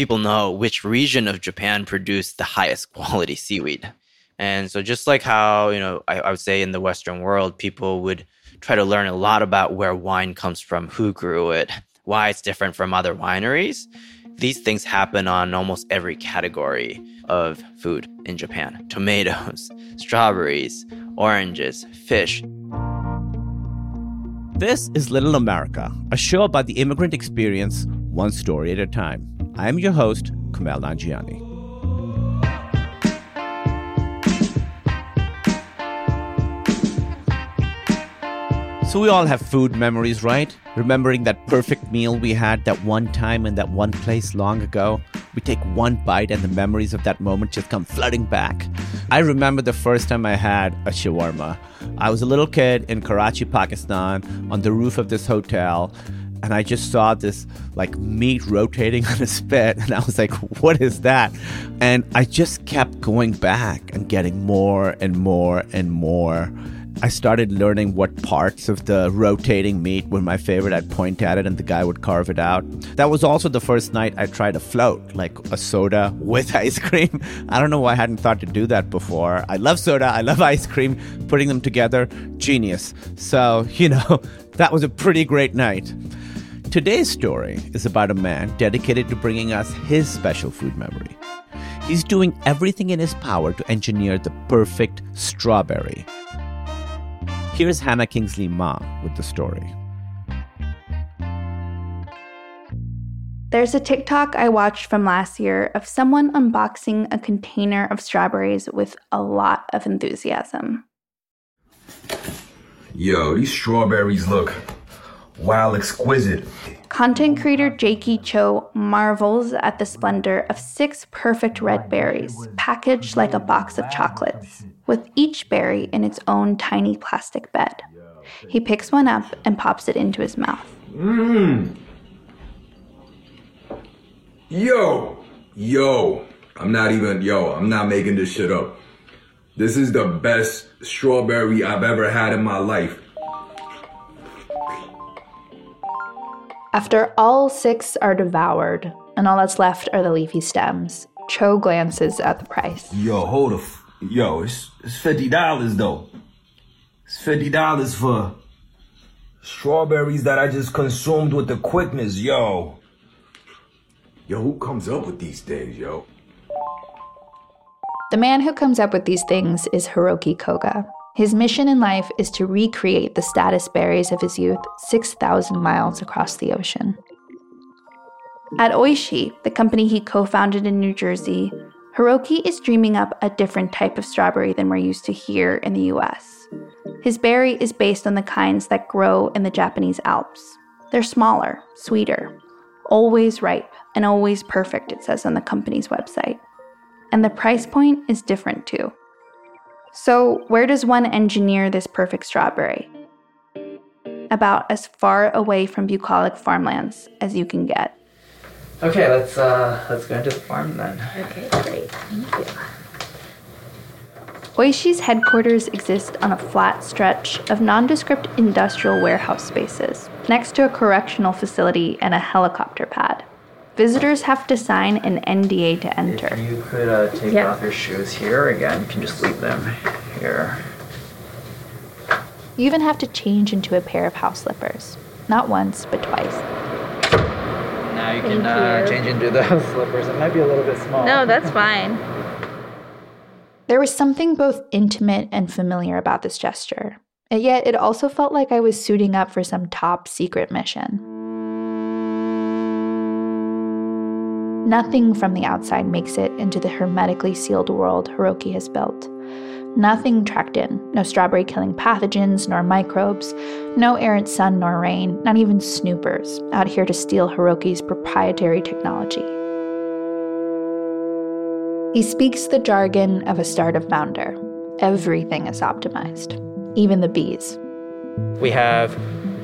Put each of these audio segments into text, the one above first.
people know which region of Japan produced the highest quality seaweed. And so, just like how, you know, I, I, would say in the Western world, people would try to learn a lot about where wine comes from, who grew it, why it's different from other wineries. These things happen on almost every category of food in Japan tomatoes, strawberries, oranges, fish. This is Little America, a show about the immigrant experience, one story at a time. I am your host, Kumail Nanjiani. So we all have food memories, right? Remembering that perfect meal we had that one time in that one place long ago. We take one bite and the memories of that moment just come flooding back. I remember the first time I had a shawarma. I was a little kid in Karachi, Pakistan, on the roof of this hotel and I just saw this like meat rotating on a spit, and I was like, "What is that?" And I just kept going back and getting more and more and more. I started learning what parts of the rotating meat were my favorite. I'd point at it and the guy would carve it out. That was also the first night I tried a float, like a soda with ice cream. I don't know why I hadn't thought to do that before. I love soda, I love ice cream. Putting them together, genius. So, you know, that was a pretty great night. Today's story is about a man dedicated to bringing us his special food memory. He's doing everything in his power to engineer the perfect strawberry. Here's Hannah Kingsley Ma with the story. There's a TikTok I watched from last year of someone unboxing a container of strawberries with a lot of enthusiasm. Yo, these strawberries look Wow, exquisite. Content creator Jakey Cho marvels at the splendor of six perfect red berries, packaged like a box of chocolates, with each berry in its own tiny plastic bed. He picks one up and pops it into his mouth. Mmm. Yo, yo, I'm not even, yo, I'm not making this shit up. This is the best strawberry I've ever had in my life. After all six are devoured, and all that's left are the leafy stems, Cho glances at the price. Yo, hold up. Yo, it's, it's $50 though. It's $50 for strawberries that I just consumed with the quickness, yo. Yo, who comes up with these things, yo? The man who comes up with these things is Hiroki Koga, his mission in life is to recreate the status berries of his youth 6,000 miles across the ocean. At Oishii, the company he co founded in New Jersey, Hiroki is dreaming up a different type of strawberry than we're used to here in the US. His berry is based on the kinds that grow in the Japanese Alps. They're smaller, sweeter, always ripe, and always perfect, it says on the company's website. And the price point is different too. So, where does one engineer this perfect strawberry? About as far away from bucolic farmlands as you can get. Okay, let's uh, let's go into the farm then. Okay, great. Thank you. Oishii's headquarters exist on a flat stretch of nondescript industrial warehouse spaces, next to a correctional facility and a helicopter pad. Visitors have to sign an NDA to enter. If you could uh, take yep. off your shoes here again, you can just leave them here. You even have to change into a pair of house slippers. Not once, but twice. Now you can uh, change into those slippers. It might be a little bit small. No, that's fine. There was something both intimate and familiar about this gesture. And yet, it also felt like I was suiting up for some top secret mission. Nothing from the outside makes it into the hermetically sealed world Hiroki has built. Nothing tracked in, no strawberry killing pathogens nor microbes, no errant sun nor rain, not even snoopers out here to steal Hiroki's proprietary technology. He speaks the jargon of a startup founder. Everything is optimized, even the bees. We have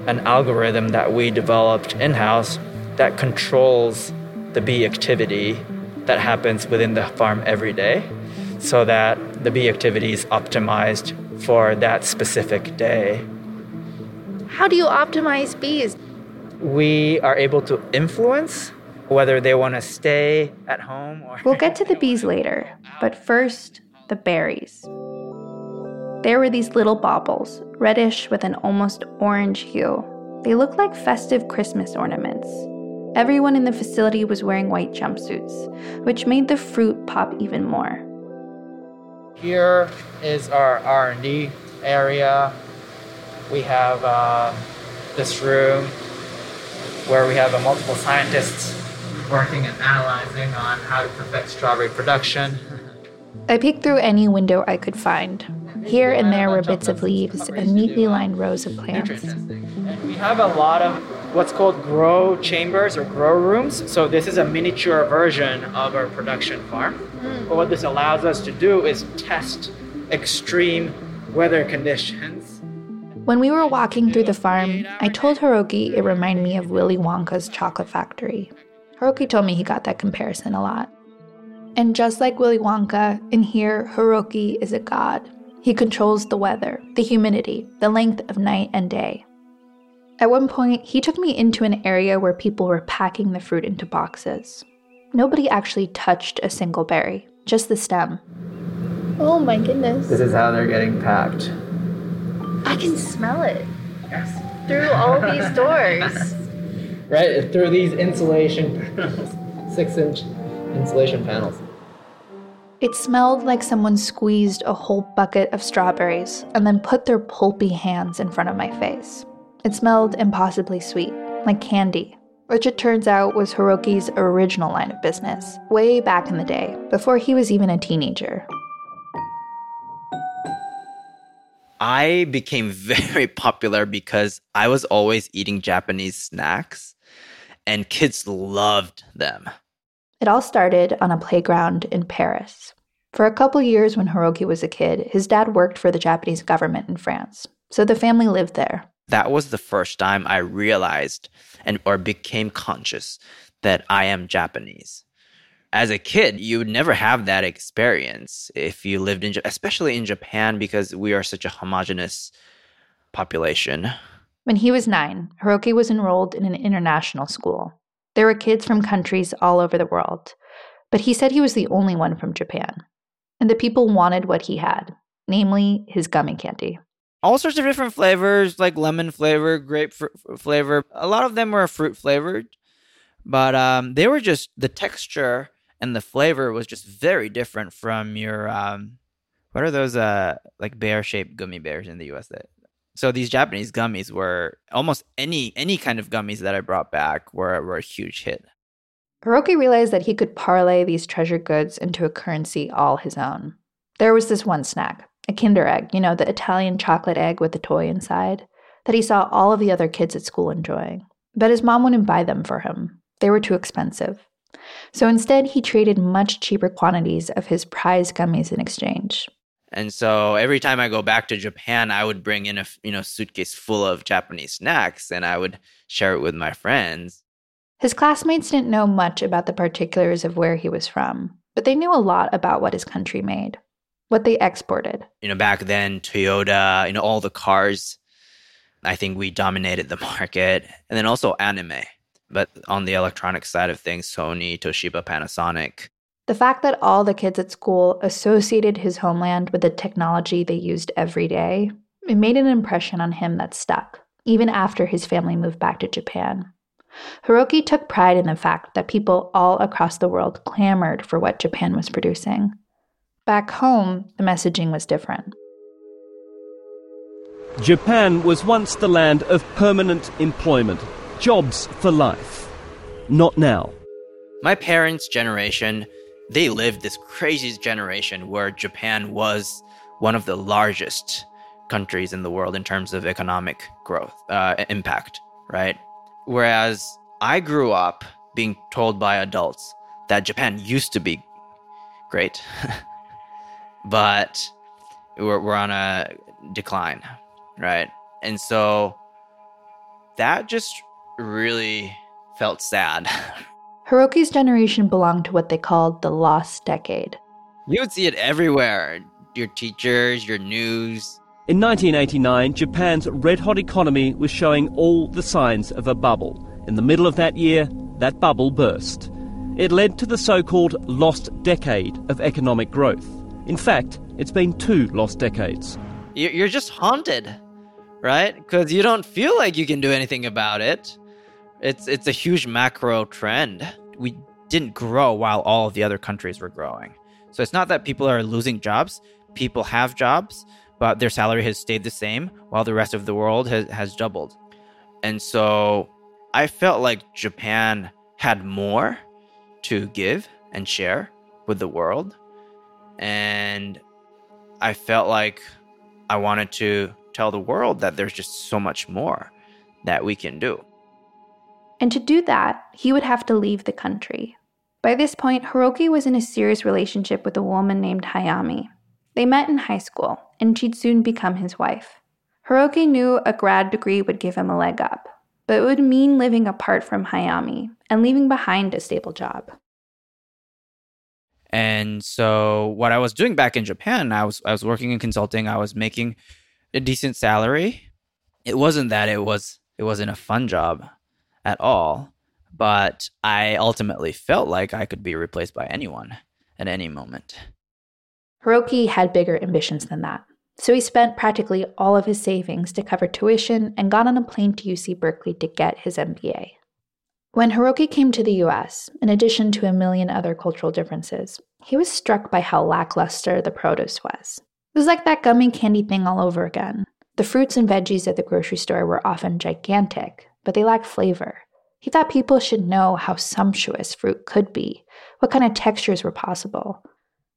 an algorithm that we developed in house that controls the bee activity that happens within the farm every day so that the bee activity is optimized for that specific day. How do you optimize bees? We are able to influence whether they want to stay at home or. We'll get to the bees later, but first, the berries. There were these little baubles, reddish with an almost orange hue. They looked like festive Christmas ornaments. Everyone in the facility was wearing white jumpsuits, which made the fruit pop even more. Here is our R&D area. We have uh, this room where we have uh, multiple scientists working and analyzing on how to perfect strawberry production. I peeked through any window I could find. Here and there were bits of leaves and neatly lined rows of plants. And we have a lot of what's called grow chambers or grow rooms. So this is a miniature version of our production farm. Hmm. But what this allows us to do is test extreme weather conditions. When we were walking through the farm, I told Hiroki it reminded me of Willy Wonka's chocolate factory. Hiroki told me he got that comparison a lot. And just like Willy Wonka, in here, Hiroki is a god. He controls the weather, the humidity, the length of night and day. At one point, he took me into an area where people were packing the fruit into boxes. Nobody actually touched a single berry, just the stem. Oh my goodness. This is how they're getting packed. I can smell it through all these doors. Right through these insulation panels, six inch insulation panels. It smelled like someone squeezed a whole bucket of strawberries and then put their pulpy hands in front of my face. It smelled impossibly sweet, like candy, which it turns out was Hiroki's original line of business, way back in the day, before he was even a teenager. I became very popular because I was always eating Japanese snacks and kids loved them. It all started on a playground in Paris. For a couple years when Hiroki was a kid, his dad worked for the Japanese government in France, so the family lived there. That was the first time I realized and or became conscious that I am Japanese. As a kid, you would never have that experience if you lived in especially in Japan because we are such a homogenous population. When he was 9, Hiroki was enrolled in an international school. There were kids from countries all over the world, but he said he was the only one from Japan. And the people wanted what he had, namely his gummy candy. All sorts of different flavors, like lemon flavor, grape flavor. A lot of them were fruit flavored, but um, they were just the texture and the flavor was just very different from your um, what are those uh like bear shaped gummy bears in the US that so these Japanese gummies were almost any any kind of gummies that I brought back were were a huge hit. Hiroki realized that he could parlay these treasured goods into a currency all his own. There was this one snack, a Kinder egg, you know, the Italian chocolate egg with the toy inside, that he saw all of the other kids at school enjoying. But his mom wouldn't buy them for him. They were too expensive. So instead, he traded much cheaper quantities of his prize gummies in exchange. And so every time I go back to Japan, I would bring in a you know suitcase full of Japanese snacks and I would share it with my friends. His classmates didn't know much about the particulars of where he was from, but they knew a lot about what his country made, what they exported. You know, back then Toyota, you know, all the cars, I think we dominated the market, and then also anime. But on the electronic side of things, Sony, Toshiba, Panasonic, the fact that all the kids at school associated his homeland with the technology they used every day, it made an impression on him that stuck, even after his family moved back to Japan. Hiroki took pride in the fact that people all across the world clamored for what Japan was producing. Back home, the messaging was different. Japan was once the land of permanent employment, jobs for life. Not now. My parents' generation they lived this crazy generation where Japan was one of the largest countries in the world in terms of economic growth uh, impact, right? Whereas I grew up being told by adults that Japan used to be great, but we're, we're on a decline, right? And so that just really felt sad. Hiroki's generation belonged to what they called the lost decade. You would see it everywhere your teachers, your news. In 1989, Japan's red hot economy was showing all the signs of a bubble. In the middle of that year, that bubble burst. It led to the so called lost decade of economic growth. In fact, it's been two lost decades. You're just haunted, right? Because you don't feel like you can do anything about it. It's it's a huge macro trend. We didn't grow while all of the other countries were growing. So it's not that people are losing jobs. People have jobs, but their salary has stayed the same while the rest of the world has, has doubled. And so I felt like Japan had more to give and share with the world. And I felt like I wanted to tell the world that there's just so much more that we can do. And to do that, he would have to leave the country. By this point, Hiroki was in a serious relationship with a woman named Hayami. They met in high school, and she'd soon become his wife. Hiroki knew a grad degree would give him a leg up, but it would mean living apart from Hayami and leaving behind a stable job. And so what I was doing back in Japan, I was I was working in consulting, I was making a decent salary. It wasn't that it was it wasn't a fun job at all, but I ultimately felt like I could be replaced by anyone at any moment. Hiroki had bigger ambitions than that. So he spent practically all of his savings to cover tuition and got on a plane to UC Berkeley to get his MBA. When Hiroki came to the US, in addition to a million other cultural differences, he was struck by how lackluster the produce was. It was like that gummy candy thing all over again. The fruits and veggies at the grocery store were often gigantic, but they lacked flavor. He thought people should know how sumptuous fruit could be, what kind of textures were possible.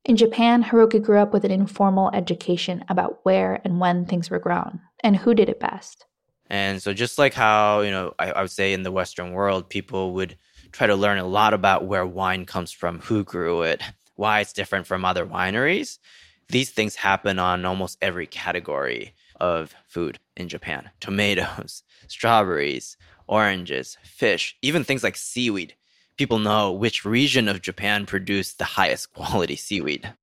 In Japan, Hiroki grew up with an informal education about where and when things were grown, and who did it best. And so, just like how, you know, I, I, would say in the Western world, people would try to learn a lot about where wine comes from, who grew it, why it's different from other wineries. These things happen on almost every category of food in Japan tomatoes, strawberries, oranges, fish, even things like seaweed. People know which region of Japan produced the highest quality seaweed.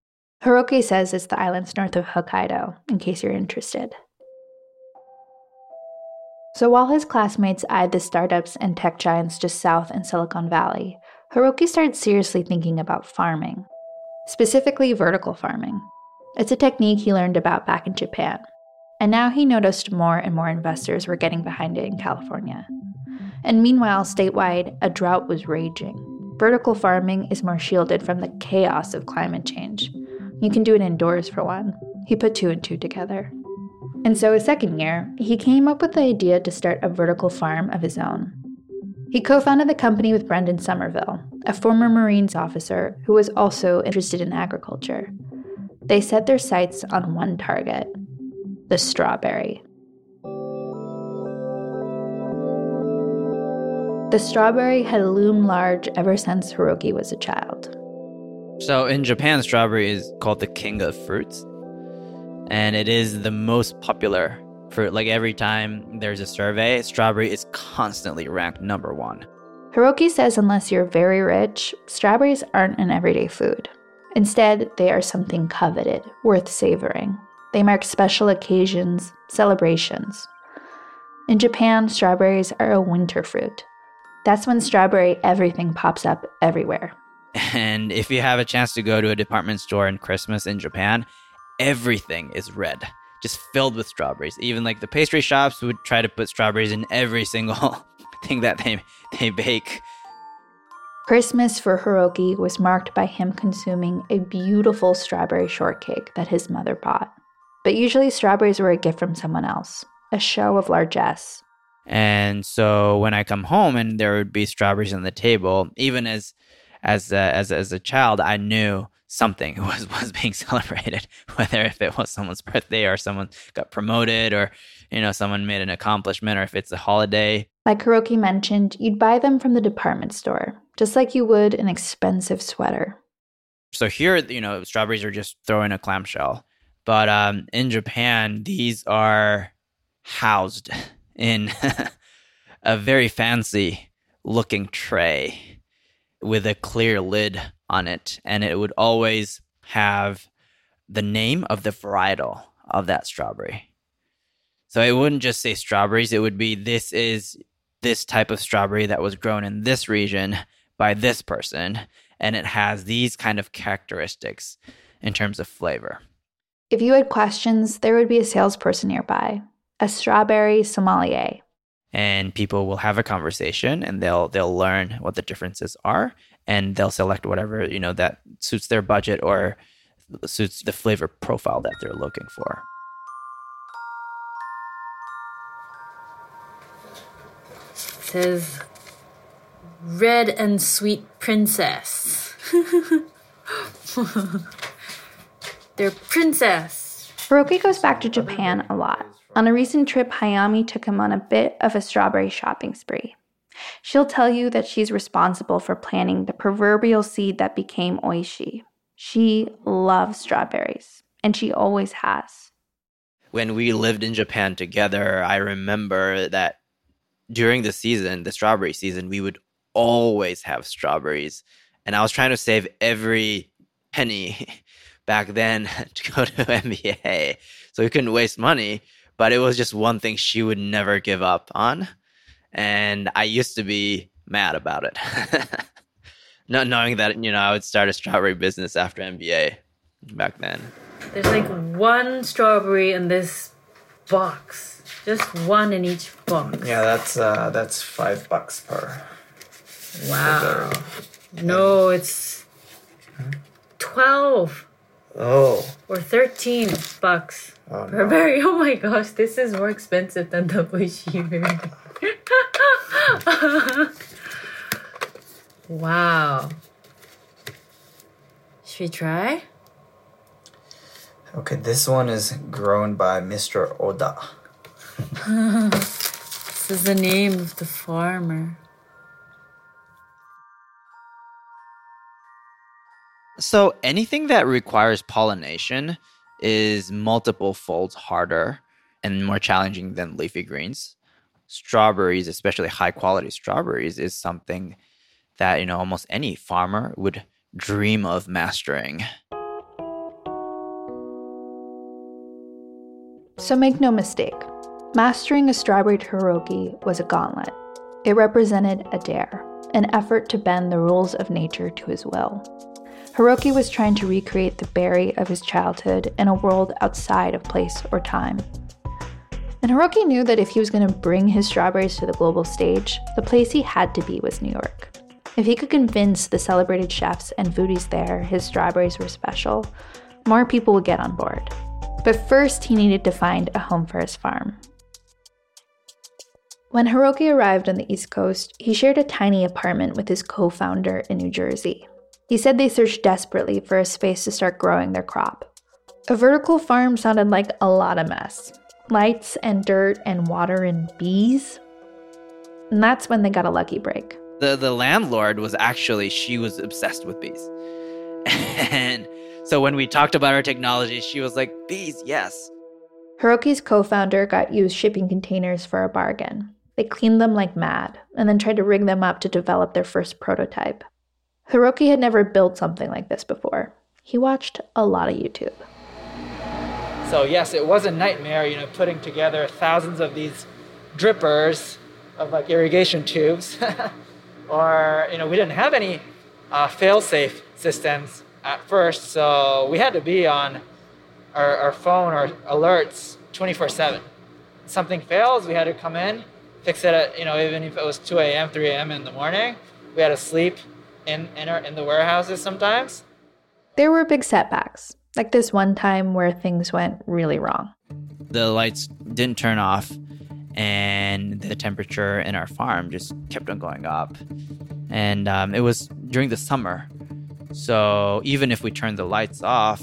Hiroki says it's the islands north of Hokkaido, in case you're interested. So while his classmates eyed the startups and tech giants just south in Silicon Valley, Hiroki started seriously thinking about farming, specifically vertical farming. It's a technique he learned about back in Japan. And now he noticed more and more investors were getting behind it in California. And meanwhile, statewide, a drought was raging. Vertical farming is more shielded from the chaos of climate change. You can do it indoors for one. He put two and two together. And so, his second year, he came up with the idea to start a vertical farm of his own. He co founded the company with Brendan Somerville, a former Marines officer who was also interested in agriculture. They set their sights on one target the strawberry. The strawberry had loomed large ever since Hiroki was a child. So in Japan, strawberry is called the king of fruits and it is the most popular fruit. Like every time there's a survey, strawberry is constantly ranked number one. Hiroki says unless you're very rich, strawberries aren't an everyday food. Instead, they are something coveted, worth savoring. They mark special occasions, celebrations. In Japan, strawberries are a winter fruit. That's when strawberry everything pops up everywhere. And if you have a chance to go to a department store in Christmas in Japan, everything is red, just filled with strawberries. Even like the pastry shops would try to put strawberries in every single thing that they they bake. Christmas for Hiroki was marked by him consuming a beautiful strawberry shortcake that his mother bought. But usually strawberries were a gift from someone else, a show of largesse. And so when I come home and there would be strawberries on the table, even as as a, as as a child, I knew something was was being celebrated whether if it was someone's birthday or someone got promoted or you know someone made an accomplishment or if it's a holiday. Like Hiroki mentioned you'd buy them from the department store just like you would an expensive sweater. So here you know strawberries are just throwing a clamshell. But um, in japan these are housed in a very fancy looking tray with a clear lid on it, and it would always have the name of the varietal of that strawberry. So it wouldn't just say strawberries, it would be this is this type of strawberry that was grown in this region by this person, and it has these kind of characteristics in terms of flavor. If you had questions, there would be a salesperson nearby, a strawberry sommelier. And people will have a conversation and they'll they'll learn what the differences are and they'll select whatever, you know, that suits their budget or suits the flavor profile that they're looking for. says red and sweet princess. They're princess. Hiroki goes back to Japan a lot. On a recent trip, Hayami took him on a bit of a strawberry shopping spree. She'll tell you that she's responsible for planting the proverbial seed that became Oishii. She loves strawberries, and she always has. When we lived in Japan together, I remember that during the season, the strawberry season, we would always have strawberries. And I was trying to save every penny back then to go to MBA. So we couldn't waste money, but it was just one thing she would never give up on. And I used to be mad about it. Not knowing that, you know, I would start a strawberry business after MBA back then. There's like one strawberry in this box. Just one in each box. Yeah, that's uh, that's five bucks per. Wow. No, it's twelve Oh. or thirteen bucks Oh, per no. berry. Oh my gosh, this is more expensive than the bushy berry. wow. Should we try? Okay, this one is grown by Mr. Oda. This is the name of the farmer. So anything that requires pollination is multiple folds harder and more challenging than leafy greens. Strawberries, especially high quality strawberries, is something that you know almost any farmer would dream of mastering. So make no mistake, mastering a strawberry hiroki was a gauntlet. It represented a dare, an effort to bend the rules of nature to his will. Hiroki was trying to recreate the berry of his childhood in a world outside of place or time. And Hiroki knew that if he was going to bring his strawberries to the global stage, the place he had to be was New York. If he could convince the celebrated chefs and foodies there his strawberries were special, more people would get on board. But first, he needed to find a home for his farm. When Hiroki arrived on the East Coast, he shared a tiny apartment with his co founder in New Jersey. He said they searched desperately for a space to start growing their crop. A vertical farm sounded like a lot of mess lights and dirt and water and bees. And that's when they got a lucky break. The the landlord was actually she was obsessed with bees. and so when we talked about our technology, she was like, "Bees, yes." Hiroki's co founder got used shipping containers for a bargain. They cleaned them like mad and then tried to rig them up to develop their first prototype. Hiroki had never built something like this before. He watched a lot of YouTube. So yes, it was a nightmare, you know, putting together thousands of these drippers of like irrigation tubes, or you know, we didn't have any uh, fail-safe systems at first, so we had to be on our, our phone or alerts 24/7. Something fails, we had to come in, fix it at you know, even if it was 2 a.m., 3 a.m. in the morning, we had to sleep in in, our, in the warehouses sometimes. There were big setbacks, like this one time where things went really wrong. The lights didn't turn off and the temperature in our farm just kept on going up. And um, it was during the summer. So even if we turned the lights off,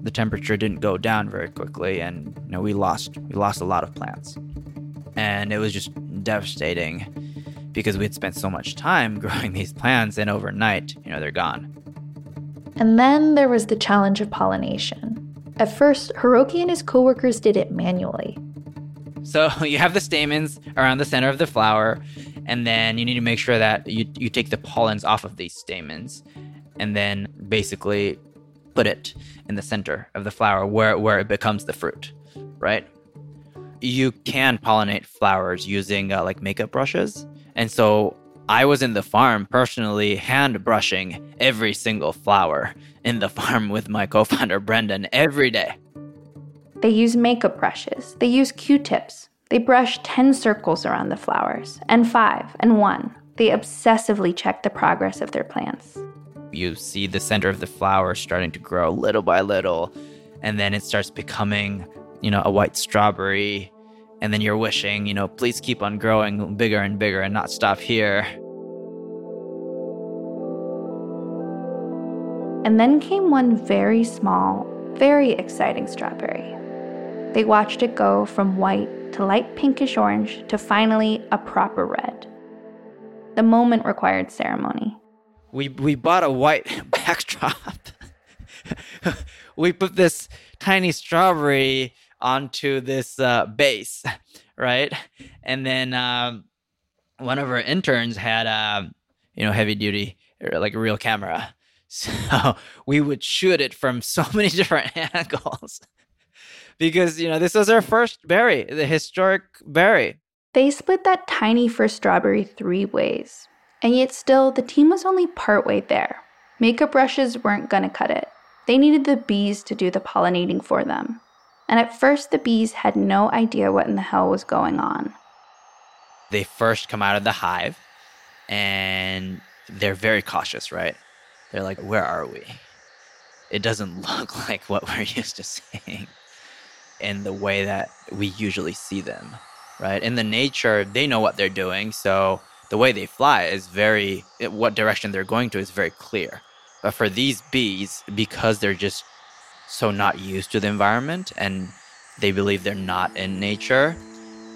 the temperature didn't go down very quickly and you know we lost we lost a lot of plants. And it was just devastating because we had spent so much time growing these plants and overnight, you know, they're gone. And then there was the challenge of pollination. At first, Hiroki and his coworkers did it manually. So you have the stamens around the center of the flower, and then you need to make sure that you, you take the pollens off of these stamens, and then basically put it in the center of the flower where, where it becomes the fruit, right? You can pollinate flowers using uh, like makeup brushes, And so I was in the farm personally hand brushing every single flower in the farm with my co founder Brendan every day. They use makeup brushes, they use q tips. They brush 10 circles around the flowers, and five, and one. They obsessively check the progress of their plants. You see the center of the flower starting to grow little by little, and then it starts becoming, you know, a white strawberry. And then you're wishing, you know, please keep on growing bigger and bigger and not stop here. And then came one very small, very exciting strawberry. They watched it go from white to light pinkish orange to finally a proper red. The moment required ceremony. We, we bought a white backdrop. we put this tiny strawberry onto this uh, base, right? And then um, one of our interns had a, you know, heavy duty, like a real camera. So we would shoot it from so many different angles because, you know, this was our first berry, the historic berry. They split that tiny first strawberry three ways. And yet, still, the team was only partway there. Makeup brushes weren't to cut it. They needed the bees to do the pollinating for them. And at first, the bees had no idea what in the hell was going on. They first come out of the hive and they're very cautious, right? They're like, where are we? It doesn't look like what we're used to seeing in the way that we usually see them, right? In the nature, they know what they're doing. So the way they fly is very, what direction they're going to is very clear. But for these bees, because they're just so not used to the environment and they believe they're not in nature,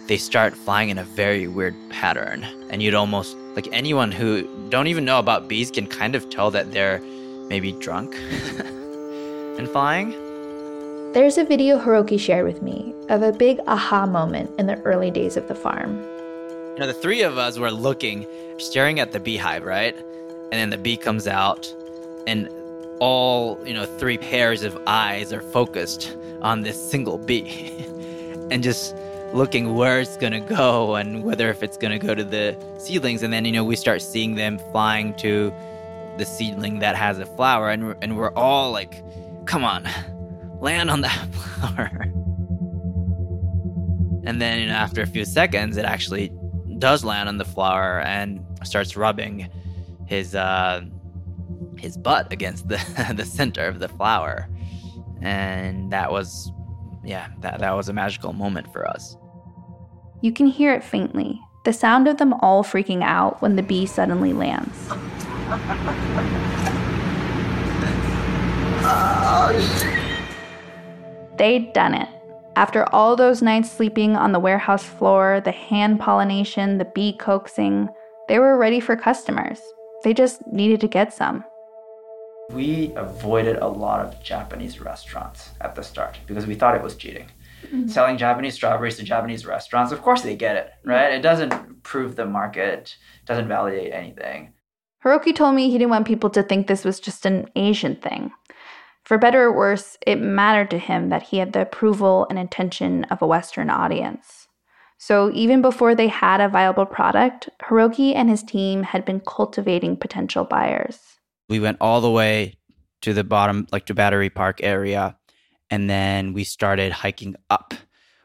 they start flying in a very weird pattern. And you'd almost like anyone who don't even know about bees can kind of tell that they're maybe drunk and flying. There's a video Hiroki shared with me of a big aha moment in the early days of the farm. You know, the three of us were looking, staring at the beehive, right? And then the bee comes out, and all, you know, three pairs of eyes are focused on this single bee. and just looking where it's going to go and whether if it's going to go to the seedlings and then you know we start seeing them flying to the seedling that has a flower and we're, and we're all like come on land on that flower and then you know, after a few seconds it actually does land on the flower and starts rubbing his uh his butt against the the center of the flower and that was yeah, that, that was a magical moment for us. You can hear it faintly the sound of them all freaking out when the bee suddenly lands. They'd done it. After all those nights sleeping on the warehouse floor, the hand pollination, the bee coaxing, they were ready for customers. They just needed to get some. We avoided a lot of Japanese restaurants at the start because we thought it was cheating. Mm-hmm. Selling Japanese strawberries to Japanese restaurants, of course they get it, right? It doesn't prove the market, doesn't validate anything. Hiroki told me he didn't want people to think this was just an Asian thing. For better or worse, it mattered to him that he had the approval and attention of a Western audience. So even before they had a viable product, Hiroki and his team had been cultivating potential buyers. We went all the way to the bottom, like to Battery Park area, and then we started hiking up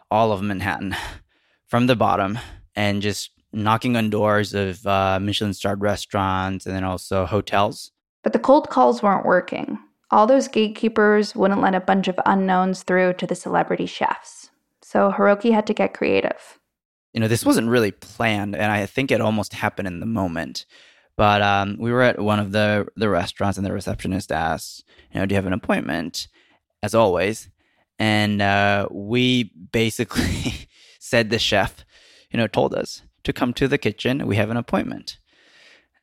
all of Manhattan from the bottom and just knocking on doors of uh, Michelin starred restaurants and then also hotels. But the cold calls weren't working. All those gatekeepers wouldn't let a bunch of unknowns through to the celebrity chefs. So Hiroki had to get creative. You know, this wasn't really planned, and I think it almost happened in the moment. But um, we were at one of the the restaurants, and the receptionist asked, "You know, do you have an appointment?" As always, and uh, we basically said the chef, you know, told us to come to the kitchen. We have an appointment.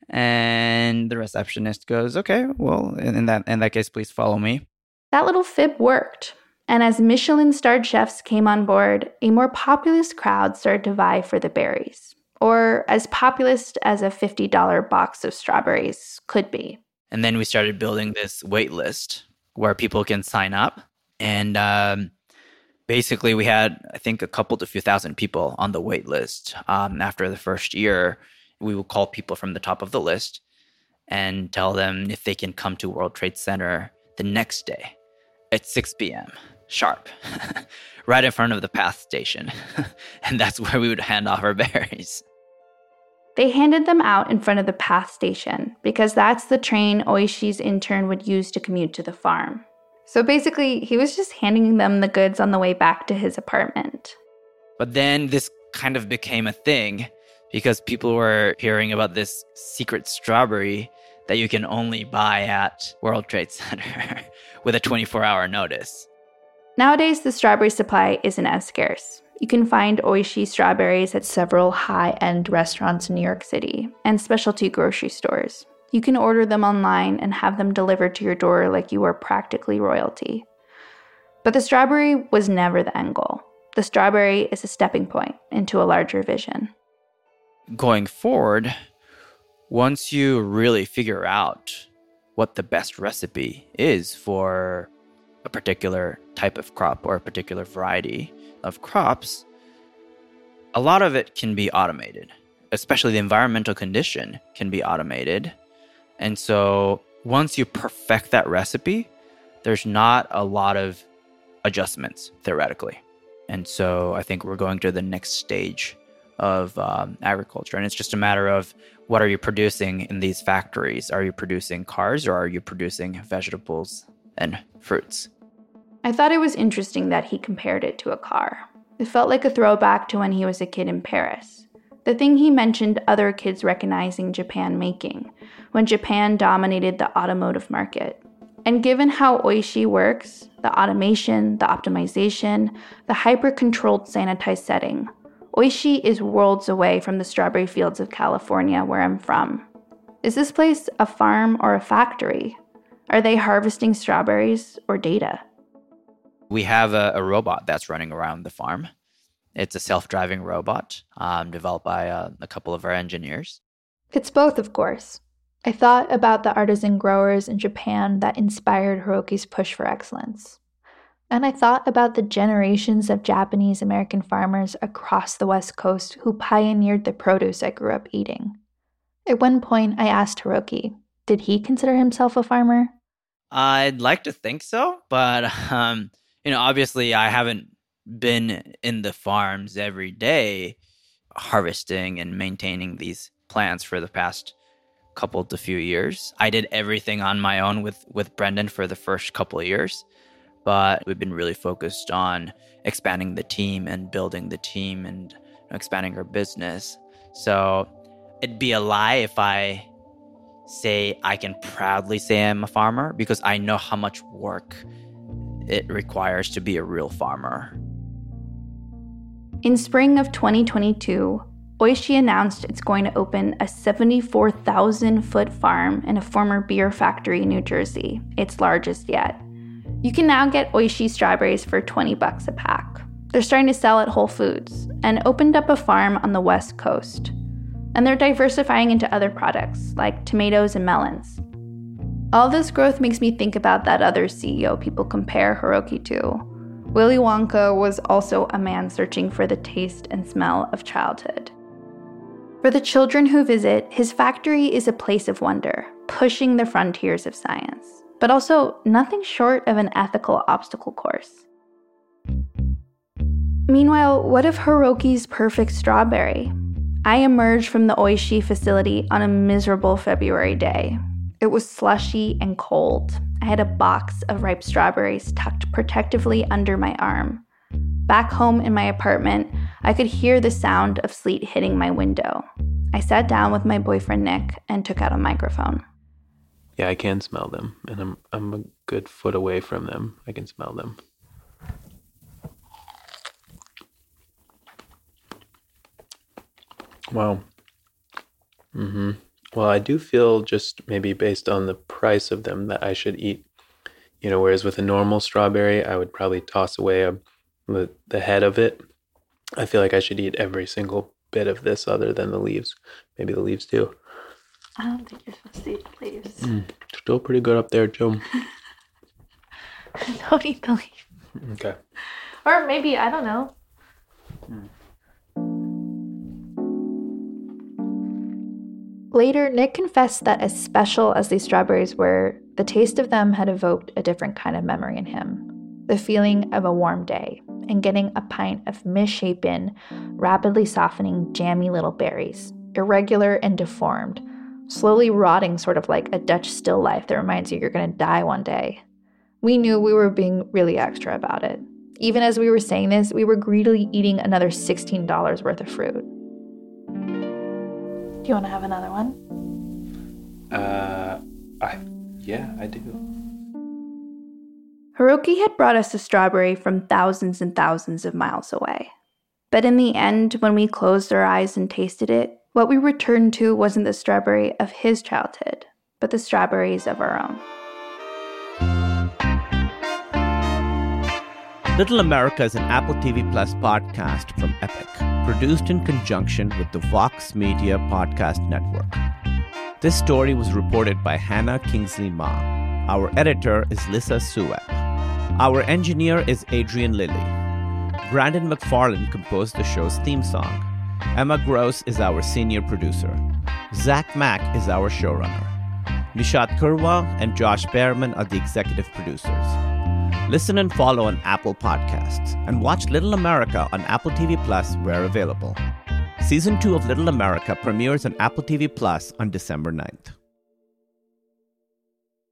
And the receptionist goes, "Okay, well, in that in that case, please follow me." That little fib worked. And as Michelin starred chefs came on board, a more populous crowd started to vie for the berries, or as populist as a $50 box of strawberries could be. And then we started building this wait list where people can sign up. And um, basically, we had, I think, a couple to few thousand people on the wait list um, after the first year. we will call people from the top of the list and tell them if they can come to World Trade Center the next day at 6 p.m. sharp, right in front of the PATH station. and that's where we would hand off our berries. They handed them out in front of the PATH station because that's the train Oishii's intern would use to commute to the farm. So basically, he was just handing them the goods on the way back to his apartment. But then this kind of became a thing because people were hearing about this secret strawberry that you can only buy at World Trade Center with a 24 hour notice. Nowadays, the strawberry supply isn't as scarce. You can find Oishii strawberries at several high end restaurants in New York City and specialty grocery stores. You can order them online and have them delivered to your door like you are practically royalty. But the strawberry was never the end goal. The strawberry is a stepping point into a larger vision. Going forward, once you really figure out what the best recipe is for a particular type of crop or a particular variety, of crops, a lot of it can be automated, especially the environmental condition can be automated. And so once you perfect that recipe, there's not a lot of adjustments theoretically. And so I think we're going to the next stage of um, agriculture. And it's just a matter of what are you producing in these factories? Are you producing cars or are you producing vegetables and fruits? I thought it was interesting that he compared it to a car. It felt like a throwback to when he was a kid in Paris. The thing he mentioned other kids recognizing Japan making, when Japan dominated the automotive market. And given how Oishii works, the automation, the optimization, the hyper controlled sanitized setting, Oishii is worlds away from the strawberry fields of California, where I'm from. Is this place a farm or a factory? Are they harvesting strawberries or data? We have a, a robot that's running around the farm. It's a self driving robot um, developed by uh, a couple of our engineers. It's both, of course. I thought about the artisan growers in Japan that inspired Hiroki's push for excellence. And I thought about the generations of Japanese American farmers across the West Coast who pioneered the produce I grew up eating. At one point, I asked Hiroki, did he consider himself a farmer? I'd like to think so, but um, you know, obviously I haven't been in the farms every day harvesting and maintaining these plants for the past couple to few years. I did everything on my own with with Brendan for the first couple of years, but we've been really focused on expanding the team and building the team and expanding our business. So it'd be a lie if I say I can proudly say I'm a farmer because I know how much work it requires to be a real farmer. In spring of 2022, Oishii announced it's going to open a 74,000 foot farm in a former beer factory in New Jersey, its largest yet. You can now get Oishii strawberries for 20 bucks a pack. They're starting to sell at Whole Foods and opened up a farm on the West Coast. And they're diversifying into other products like tomatoes and melons. All this growth makes me think about that other CEO people compare Hiroki to. Willy Wonka was also a man searching for the taste and smell of childhood. For the children who visit, his factory is a place of wonder, pushing the frontiers of science, but also nothing short of an ethical obstacle course. Meanwhile, what of Hiroki's perfect strawberry? I emerged from the Oishii facility on a miserable February day, it was slushy and cold. I had a box of ripe strawberries tucked protectively under my arm. Back home in my apartment, I could hear the sound of sleet hitting my window. I sat down with my boyfriend Nick and took out a microphone. Yeah, I can smell them, and I'm I'm a good foot away from them. I can smell them. Wow. Mm-hmm. Well, I do feel just maybe based on the price of them that I should eat. You know, whereas with a normal strawberry, I would probably toss away a, the the head of it. I feel like I should eat every single bit of this other than the leaves. Maybe the leaves too. I don't think you're supposed to eat the leaves. Mm, still pretty good up there, too. don't eat the leaves. Okay. Or maybe, I don't know. Later, Nick confessed that as special as these strawberries were, the taste of them had evoked a different kind of memory in him the feeling of a warm day and getting a pint of misshapen, rapidly softening, jammy little berries, irregular and deformed, slowly rotting, sort of like a Dutch still life that reminds you you're going to die one day. We knew we were being really extra about it. Even as we were saying this, we were greedily eating another $16 worth of fruit. Do you want to have another one? Uh, I, yeah, I do. Hiroki had brought us a strawberry from thousands and thousands of miles away. But in the end, when we closed our eyes and tasted it, what we returned to wasn't the strawberry of his childhood, but the strawberries of our own. Little America is an Apple TV Plus podcast from Epic, produced in conjunction with the Vox Media Podcast Network. This story was reported by Hannah Kingsley Ma. Our editor is Lissa Suep. Our engineer is Adrian Lilly. Brandon McFarland composed the show's theme song. Emma Gross is our senior producer. Zach Mack is our showrunner. Nishat Kurwa and Josh Bearman are the executive producers. Listen and follow on Apple Podcasts and watch Little America on Apple TV Plus where available. Season 2 of Little America premieres on Apple TV Plus on December 9th.